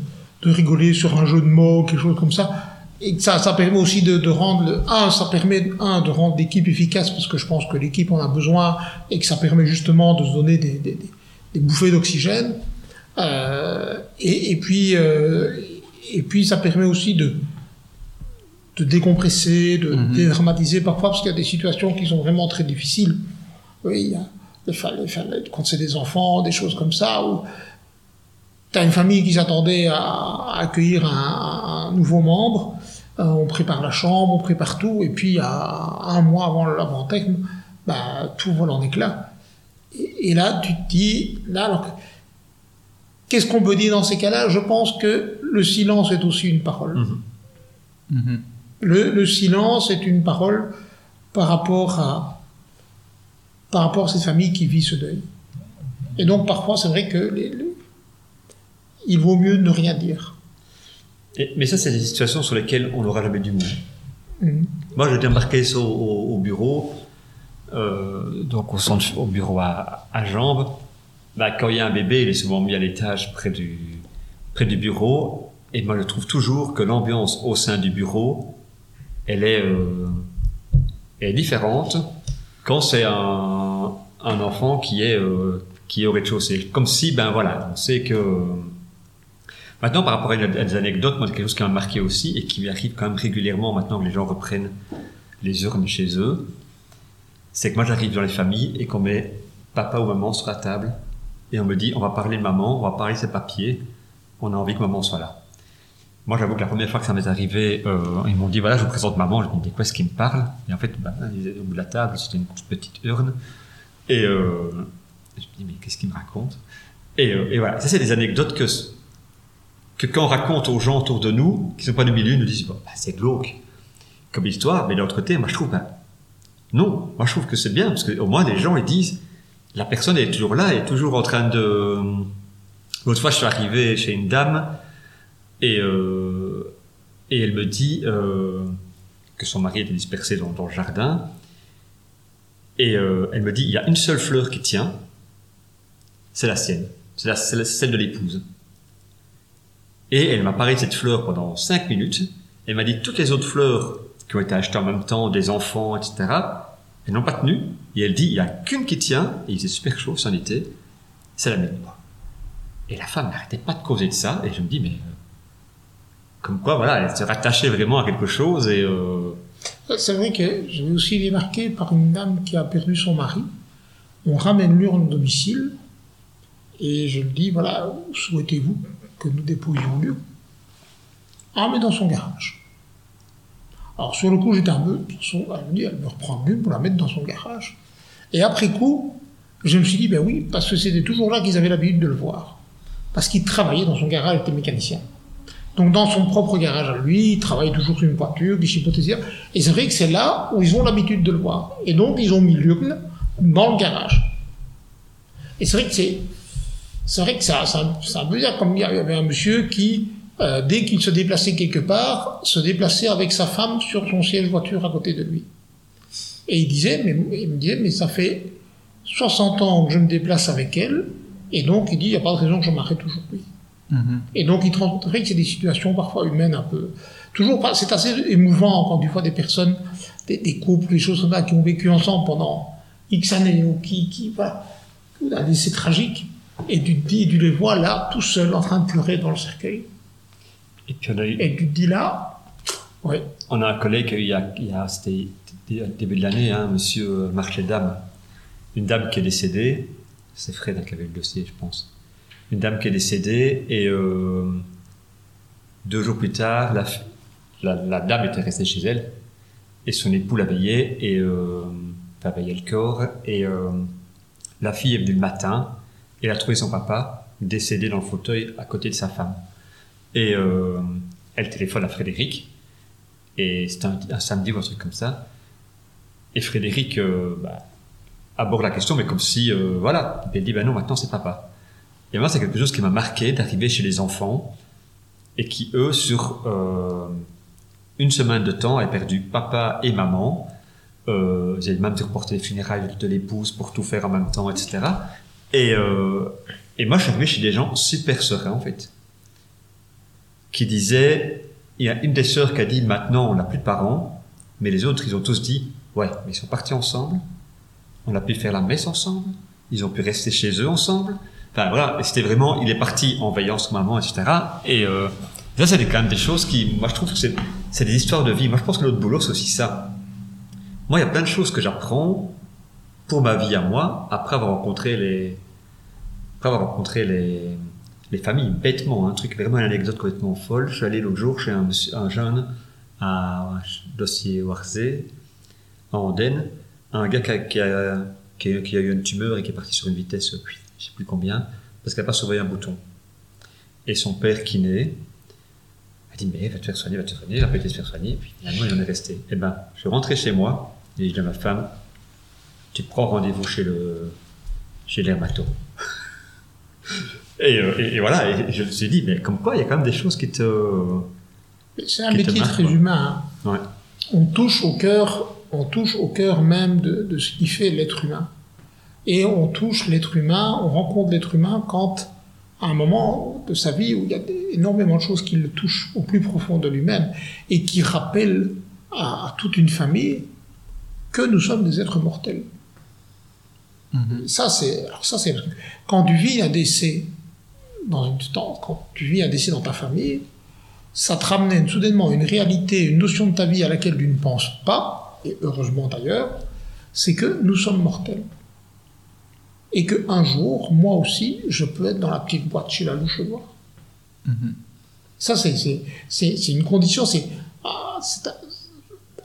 de rigoler sur un jeu de mots, quelque chose comme ça. Et ça, ça permet aussi de, rendre le, un, ça permet un de rendre l'équipe efficace parce que je pense que l'équipe en a besoin et que ça permet justement de se donner des, des, bouffées d'oxygène. Euh, et, euh, et puis ça permet aussi de de décompresser, de Mhm. dédramatiser parfois parce qu'il y a des situations qui sont vraiment très difficiles. Oui, il y a les fa- les fa- quand c'est des enfants, des choses comme ça où T'as une famille qui s'attendait à, à accueillir un, un nouveau membre. Euh, on prépare la chambre, on prépare tout, et puis à un mois avant l'avant-terme, bah, tout vole en éclats. Et, et là, tu te dis, là, alors, que- qu'est-ce qu'on peut dire dans ces cas-là? Je pense que le silence est aussi une parole. Mhm. Mhm. Le, le silence est une parole par rapport à par rapport à cette famille qui vit ce deuil. Et donc parfois c'est vrai que les- les- il vaut mieux ne rien dire. Et- mais ça, c'est des situations sur lesquelles on n'aura jamais d'humour. Mhm. Moi, j'étais embarqué au, au bureau, euh, donc au centre, au bureau à, à Jambes. Bah, quand il y a un bébé, il est souvent mis à l'étage près du, près du bureau. Et moi, je trouve toujours que l'ambiance au sein du bureau, elle est, euh, est différente quand c'est un, un enfant qui est, euh, qui est au rez-de-chaussée. Comme si, ben voilà, on sait que, Maintenant, par rapport à des anecdotes, moi, quelque chose qui m'a marqué aussi et qui m'arrive quand même régulièrement maintenant que les gens reprennent les urnes chez eux, c'est que moi, j'arrive dans les familles et qu'on met papa ou maman sur la table et on me dit, on va parler de maman, on va parler de ses papiers, on a envie que maman soit là. Moi, j'avoue que la première fois que ça m'est arrivé, euh, ils m'ont dit, voilà, je vous présente maman, je me dis, quoi est-ce qu'il me parle? Et en fait, bah, au bout de la table, c'était une petite urne. Et euh, je me dis, mais qu'est-ce qu'il me raconte? Et, euh, et voilà, ça, c'est des anecdotes que que quand on raconte aux gens autour de nous, qui sont pas du milieu, ils nous disent, bon, bah, c'est glauque comme histoire, mais de l'autre côté, moi je trouve, bah, non, moi je trouve que c'est bien, parce qu'au moins les gens ils disent, la personne est toujours là, elle est toujours en train de... L'autre fois, je suis arrivé chez une dame, et, euh, et elle me dit euh, que son mari était dispersé dans, dans le jardin, et euh, elle me dit, il y a une seule fleur qui tient, c'est la sienne, c'est celle de l'épouse. Et elle m'a parlé de cette fleur pendant cinq minutes. Elle m'a dit toutes les autres fleurs qui ont été achetées en même temps, des enfants, etc. Elles n'ont pas tenu. Et elle dit, il n'y a qu'une qui tient, et il faisait super chaud, c'en était, c'est la mienne. Et la femme n'arrêtait pas de causer de ça, et je me dis, mais, comme quoi, elle se rattachait vraiment à quelque chose, euh, C'est vrai que j'avais aussi été marqué par une dame qui a perdu son mari. On ramène l'urne au domicile et je lui dis voilà, souhaitez-vous que nous déposions l'urne? Ah, mais dans son garage. Alors sur le coup, j'étais un peu. Elle me dit elle me reprend l'urne pour la mettre dans son garage. Et après coup, je me suis dit ben oui, parce que c'était toujours là qu'ils avaient l'habitude de le voir. parce qu'il travaillait dans son garage, il était mécanicien. Donc dans son propre garage à lui, il travaille toujours sur une voiture, il chipotait Et c'est vrai que c'est là où ils ont l'habitude de le voir. Et donc ils ont mis l'urne dans le garage. Et c'est vrai que c'est, c'est vrai que ça, ça, ça veut dire comme il y avait un monsieur qui, euh, dès qu'il se déplaçait quelque part, se déplaçait avec sa femme sur son siège voiture à côté de lui. Et il disait, mais, il me disait, mais ça fait 60 ans que je me déplace avec elle, et donc il dit, il n'y a pas de raison que je m'arrête aujourd'hui. Et donc il vrai que c'est des situations parfois humaines un peu... Toujours, c'est assez émouvant quand tu vois des personnes, des, des couples, des choses comme ça, qui ont vécu ensemble pendant X années, ou qui, qui voilà, décès tragique, et tu te dis, tu les vois là, tout seuls, en train de pleurer dans le cercueil. Et, puis on a eu... et tu te dis là, ouais. On a un collègue, il y a, il y a c'était début de l'année, hein, monsieur Marché Dame, une dame qui est décédée, c'est Fred qui avait le dossier, je pense. Une dame qui est décédée et euh, deux jours plus tard, la, la, dame était restée chez elle et son époux la veillait et euh, veillait le corps et euh, la fille est venue le matin et elle a trouvé son papa décédé dans le fauteuil à côté de sa femme. Et euh, elle téléphone à Frédéric et c'était un, samedi ou un truc comme ça. Et Frédéric bah, aborde la question, mais comme si, voilà, il dit, ben non, maintenant c'est papa. Et moi, c'est quelque chose qui m'a marqué d'arriver chez les enfants et qui, eux, sur euh, une semaine de temps, avaient perdu papa et maman. Euh, avaient même dû reporter les funérailles de l'épouse pour tout faire en même temps, etc. Et, euh, et moi, je suis arrivé chez des gens super sereins, en fait, qui disaient, il y a une des sœurs qui a dit, maintenant, on n'a plus de parents, mais les autres, ils ont tous dit, Ouais, mais ils sont partis ensemble. On a pu faire la messe ensemble. Ils ont pu rester chez eux ensemble. Enfin voilà, c'était vraiment, il est parti en veillant sur maman, etc. Et euh, ça, c'est quand même des choses qui, moi, je trouve que c'est, des histoires de vie. Moi, je pense que notre boulot, c'est aussi ça. Moi, il y a plein de choses que j'apprends pour ma vie à moi, après avoir rencontré les, après avoir rencontré les, les familles, bêtement, un truc vraiment une anecdote complètement folle. Je suis allé l'autre jour chez un, un jeune à dossier Warzé, en un gars qui a, qui, a, eu une tumeur et qui est parti sur une vitesse, je sais plus combien, parce qu'il n'a pas surveillé un bouton. Et son père qui naît, a dit, mais va te faire soigner, va te faire soigner, il a pas été se faire soigner, et puis finalement il en est resté. Et eh ben, je suis rentré chez moi, et je dis à ma femme, tu prends rendez-vous chez le, chez l'hermato. Euh, et, et, voilà, et je me suis dit, mais comme quoi, il y a quand même des choses qui te. C'est un métier très humain. Hein. Ouais. On touche au cœur on touche au cœur même de, ce qui fait l'être humain. Et on touche l'être humain, on rencontre l'être humain quand, à un moment de sa vie où il y a énormément de choses qui le touchent au plus profond de lui-même et qui rappellent à, toute une famille que nous sommes des êtres mortels. Mm-hmm. Ça, c'est, ça, c'est, quand tu vis un décès dans une, quand tu vis un décès dans ta famille, ça te ramène soudainement une réalité, une notion de ta vie à laquelle tu ne penses pas, et heureusement d'ailleurs, c'est que nous sommes mortels. Et qu'un jour, moi aussi, je peux être dans la petite boîte chez la louche noire. Mm-hmm. Ça, c'est une condition, c'est ah,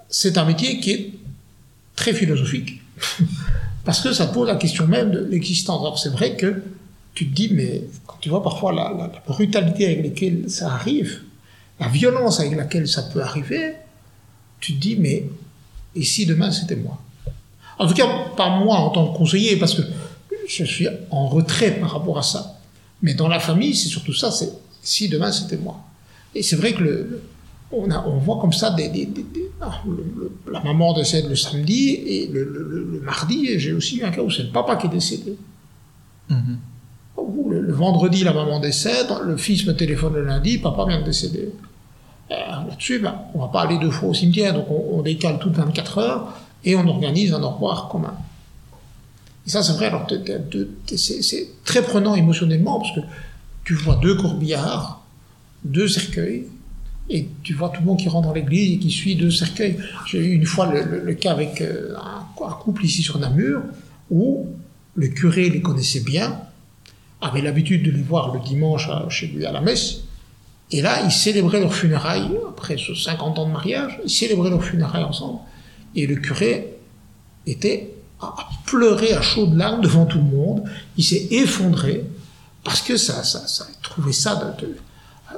c'est un, métier qui est très philosophique. Parce que ça pose la question même de l'existence. Alors c'est vrai que tu te dis, mais quand tu vois parfois la, la, brutalité avec laquelle ça arrive, la violence avec laquelle ça peut arriver, tu te dis, mais et si demain c'était moi? En tout cas, pas moi en tant que conseiller, parce que je suis en retrait par rapport à ça. Mais dans la famille, c'est surtout ça, c'est si demain c'était moi. Et c'est vrai que le, on, a, on voit comme ça des, ah, la maman décède le samedi et le, mardi, j'ai aussi eu un cas où c'est le papa qui est décédé. Mm-hmm. Le, vendredi, la maman décède, le fils me téléphone le lundi, papa vient de décéder. Euh, là-dessus, ben, on va pas aller deux fois au cimetière, donc on, décale toutes 24 heures et on organise un au revoir commun. Et ça, c'est vrai, alors c'est très prenant émotionnellement parce que tu vois deux courbillards, deux cercueils, et tu vois tout le monde qui rentre dans l'église et qui suit deux cercueils. J'ai eu une fois le, cas avec euh, un, couple ici sur Namur où le curé les connaissait bien, avait l'habitude de les voir le dimanche chez lui à la messe, et là, ils célébraient leurs funérailles, après 50 ans de mariage, ils célébraient leurs funérailles ensemble. Et le curé était à pleurer à chaudes larmes devant tout le monde. Il s'est effondré parce que ça, ça, ça trouvé ça de,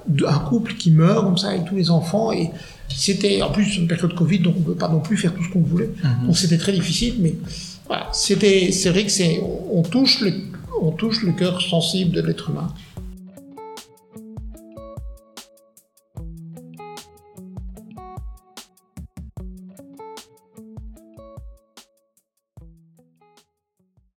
de, un couple qui meurt comme ça avec tous les enfants et c'était en plus une période Covid donc on peut pas non plus faire tout ce qu'on voulait Mhm. donc c'était très difficile mais voilà c'était c'est vrai que c'est on, on touche le on touche le cœur sensible de l'être humain